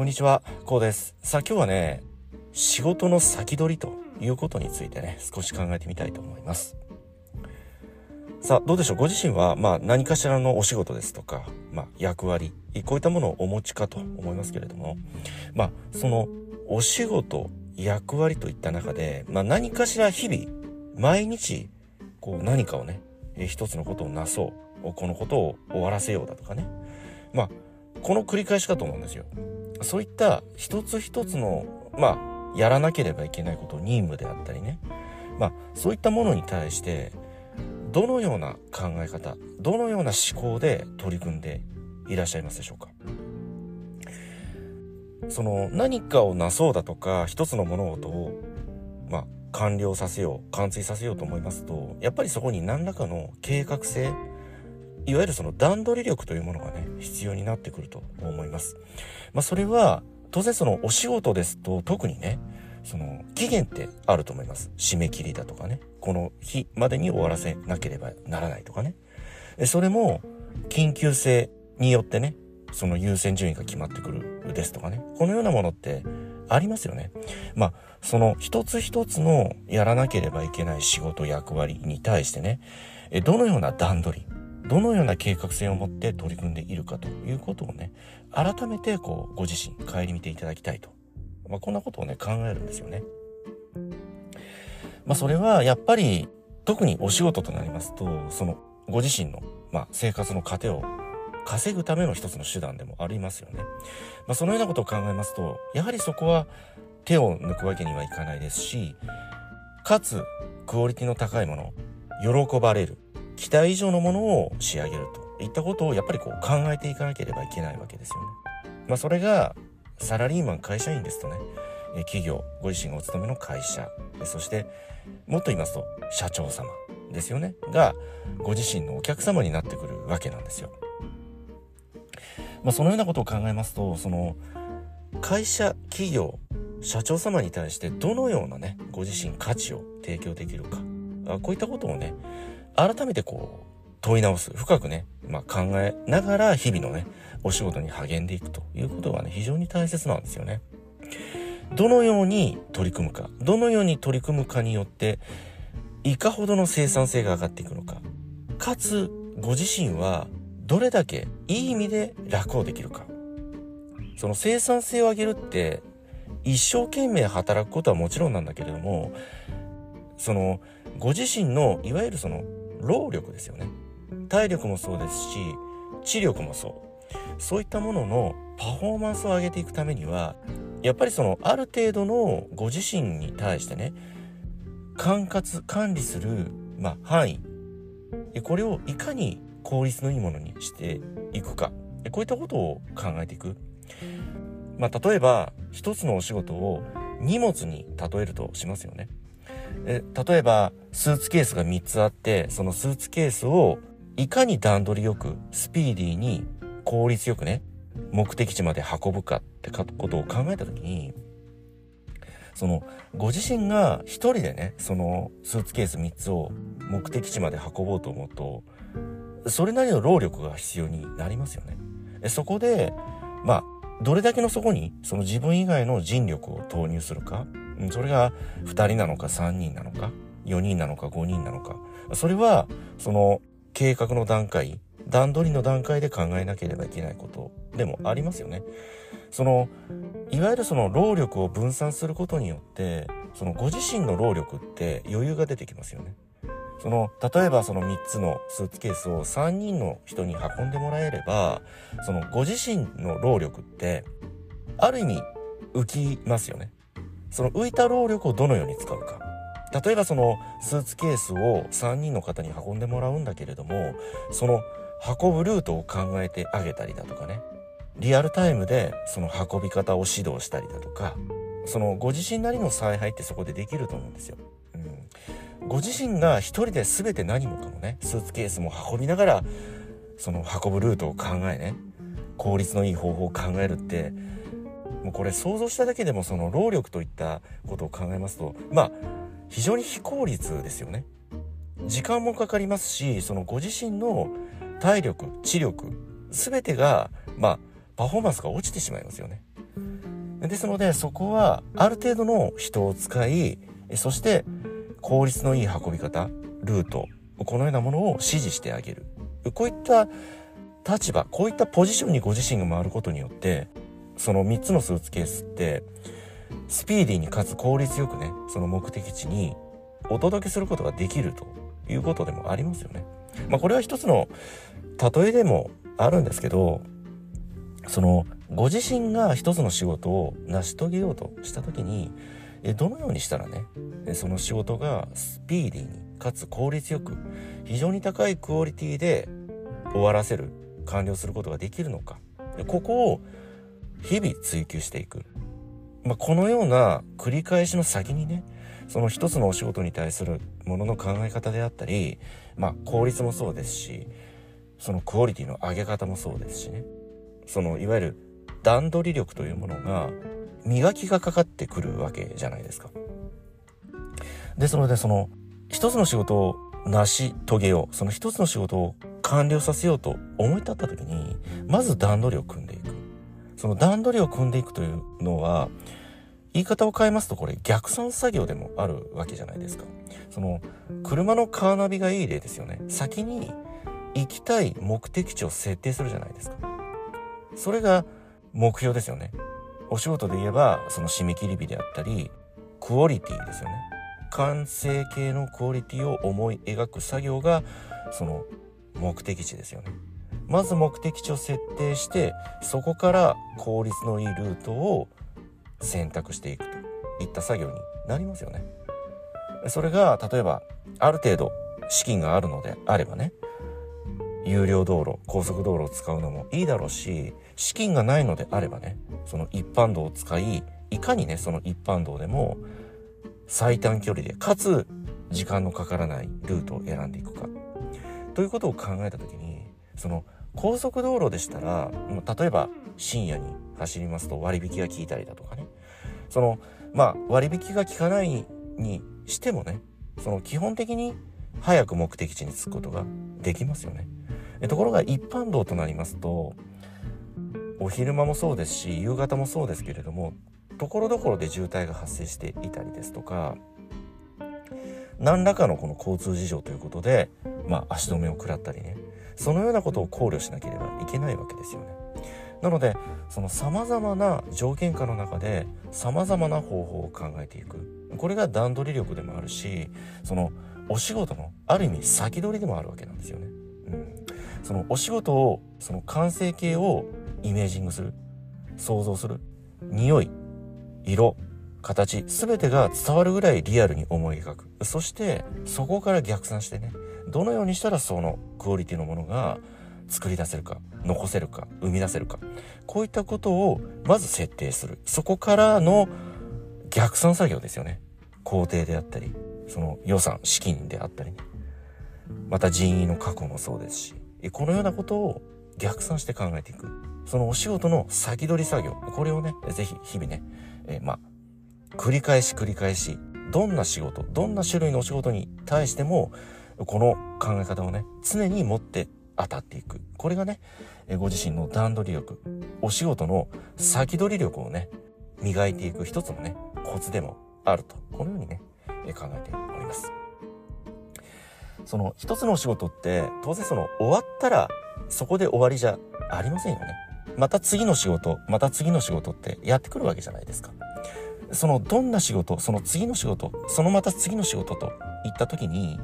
こんにちは、こうです。さあ今日はね、仕事の先取りということについてね、少し考えてみたいと思います。さあ、どうでしょう？ご自身は、まあ何かしらのお仕事ですとか、まあ役割、こういったものをお持ちかと思いますけれども、まあそのお仕事、役割といった中で、まあ何かしら日々、毎日、こう何かをね、一つのことをなそう、このことを終わらせようだとかね。まあ、この繰り返しかと思うんですよ。そういった一つ一つの、まあ、やらなければいけないこと、任務であったりね。まあ、そういったものに対して、どのような考え方、どのような思考で取り組んでいらっしゃいますでしょうか？その何かをなそうだとか、一つの物事を、まあ、完了させよう、完遂させようと思いますと、やっぱりそこに何らかの計画性、いわゆるその段取り力というものがね、必要になってくると思います。まあ、それは、当然そのお仕事ですと特にね、その期限ってあると思います。締め切りだとかね。この日までに終わらせなければならないとかね。それも緊急性によってね、その優先順位が決まってくるですとかね。このようなものってありますよね。まあ、その一つ一つのやらなければいけない仕事役割に対してね、どのような段取り、どのような計画性を持って取り組んでいるかということをね、改めてこう、ご自身、顧みていただきたいと。まあ、こんなことをね、考えるんですよね。まあ、それはやっぱり、特にお仕事となりますと、その、ご自身の、まあ、生活の糧を稼ぐための一つの手段でもありますよね。まあ、そのようなことを考えますと、やはりそこは手を抜くわけにはいかないですし、かつ、クオリティの高いもの、喜ばれる、期待以上のものを仕上げると。いったことをやっぱりこう考えていかなければいけないわけですよね。まあ、それがサラリーマン会社員ですとね、企業、ご自身がお勤めの会社、そしてもっと言いますと社長様ですよね、がご自身のお客様になってくるわけなんですよ。まあ、そのようなことを考えますと、その会社、企業、社長様に対してどのようなね、ご自身価値を提供できるか、こういったことをね、改めてこう、問い直す、深くね、まあ、考えながら日々のね、お仕事に励んでいくということがね、非常に大切なんですよね。どのように取り組むか、どのように取り組むかによって、いかほどの生産性が上がっていくのか、かつ、ご自身はどれだけいい意味で楽をできるか。その生産性を上げるって、一生懸命働くことはもちろんなんだけれども、その、ご自身の、いわゆるその、労力ですよね。体力もそうですし、知力もそう。そういったもののパフォーマンスを上げていくためには、やっぱりその、ある程度のご自身に対してね、管轄、管理する、まあ、範囲。これをいかに効率のいいものにしていくか。こういったことを考えていく。まあ、例えば、一つのお仕事を荷物に例えるとしますよね。え例えば、スーツケースが3つあって、そのスーツケースをいかに段取りよく、スピーディーに、効率よくね、目的地まで運ぶかってことを考えたときに、その、ご自身が一人でね、そのスーツケース3つを目的地まで運ぼうと思うと、それなりの労力が必要になりますよね。そこで、まあ、どれだけのそこに、その自分以外の人力を投入するか、それが2人なのか3人なのか、4人なのか5人なのか、それは、その計画の段階、段取りの段階で考えなければいけないことでもありますよね。その、いわゆるその労力を分散することによって、そのご自身の労力って余裕が出てきますよね。その、例えばその3つのスーツケースを3人の人に運んでもらえれば、そのご自身の労力って、ある意味浮きますよね。その浮いた労力をどのように使うか。例えばそのスーツケースを3人の方に運んでもらうんだけれども、その運ぶルートを考えてあげたりだとかね。リアルタイムでその運び方を指導したりだとか、そのご自身なりの采配ってそこでできると思うんですよ。うん、ご自身が一人で全て何もかもね、スーツケースも運びながら、その運ぶルートを考えね、効率のいい方法を考えるって、もうこれ想像しただけでもその労力といったことを考えますと、まあ、非常に非効率ですよね。時間もかかりますし、そのご自身の体力、知力、すべてが、まあ、パフォーマンスが落ちてしまいますよね。ですので、そこはある程度の人を使い、そして効率のいい運び方、ルート、このようなものを指示してあげる。こういった立場、こういったポジションにご自身が回ることによって、その3つのスーツケースって、スピーディーにかつ効率よくね、その目的地にお届けすることができるということでもありますよね。まあこれは一つの例えでもあるんですけど、そのご自身が一つの仕事を成し遂げようとした時に、どのようにしたらね、その仕事がスピーディーにかつ効率よく非常に高いクオリティで終わらせる完了することができるのかここを日々追求していく、まあ、このような繰り返しの先にねその一つのお仕事に対するものの考え方であったり、まあ、効率もそうですしそのクオリティの上げ方もそうですしね。そのいわゆる段取り力というものが磨きがかかってくるわけじゃないですか。ですのでその一つの仕事を成し遂げようその一つの仕事を完了させようと思い立った時にまず段取りを組んでいく。その段取りを組んでいくというのは言い方を変えますとこれ逆算作業でもあるわけじゃないですか。その車のカーナビがいい例ですよね。先に行きたい目的地を設定するじゃないですか。それが目標ですよね。お仕事で言えばその締め切り日であったりクオリティですよね。完成形のクオリティを思い描く作業がその目的地ですよね。まず目的地を設定してそこから効率のいいルートを選択していくといった作業になりますよね。それが例えばある程度資金があるのであればね有料道路高速道路を使うのもいいだろうし資金がないのであればねその一般道を使いいかにねその一般道でも最短距離でかつ時間のかからないルートを選んでいくか。ということを考えた時にその高速道路でしたら例えば深夜に走りますと割引が効いたりだとかねそのまあ割引が効かないにしてもねその基本的に早く目的地に着くことができますよね。ところが一般道となりますとお昼間もそうですし夕方もそうですけれどもところどころで渋滞が発生していたりですとか何らかのこの交通事情ということで、まあ、足止めを食らったりねそのようなことを考慮しなければいけないわけですよね。なのでその様々な条件下の中で様々な方法を考えていく。これが段取り力でもあるしそのお仕事のある意味先取りでもあるわけなんですよね。うん、そのお仕事をその完成形をイメージングする。想像する。匂い色形全てが伝わるぐらいリアルに思い描く。そしてそこから逆算してねどのようにしたらそのクオリティのものが作り出せるか残せるか生み出せるか。こういったことをまず設定する。そこからの逆算作業ですよね。工程であったりその予算資金であったりね。また人員の確保もそうですしこのようなことを逆算して考えていく。そのお仕事の先取り作業。これをね是非日々ね、え、まあ繰り返し繰り返しどんな仕事どんな種類のお仕事に対してもこの考え方をね常に持って当たっていく。これがねご自身の段取り力お仕事の先取り力をね磨いていく一つのねコツでもあるとこのようにね考えております。その一つのお仕事って当然その終わったらそこで終わりじゃありませんよね。また次の仕事また次の仕事ってやってくるわけじゃないですか。そのどんな仕事その次の仕事そのまた次の仕事といった時に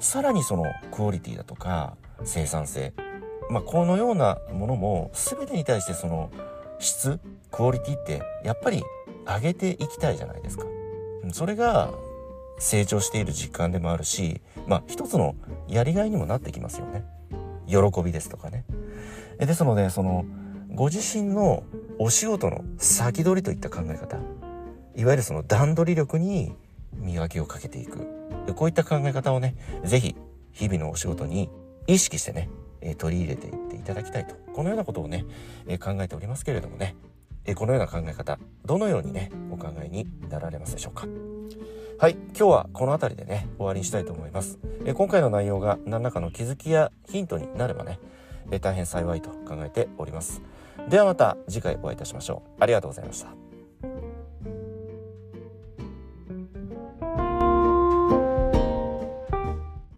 さらにそのクオリティだとか生産性。まあこのようなものも全てに対してその質クオリティってやっぱり上げていきたいじゃないですか。それが成長している実感でもあるしまあ一つのやりがいにもなってきますよね。喜びですとかね。ですのでそのご自身のお仕事の先取りといった考え方いわゆるその段取り力に磨きをかけていく。こういった考え方をね、ぜひ日々のお仕事に意識してね、え取り入れていっていただきたいと。このようなことをね、え考えておりますけれどもね、えこのような考え方、どのようにね、お考えになられますでしょうか。はい、今日はこの辺りでね、終わりにしたいと思います。え今回の内容が何らかの気づきやヒントになればね、え大変幸いと考えております。ではまた次回お会いいたしましょう。ありがとうございました。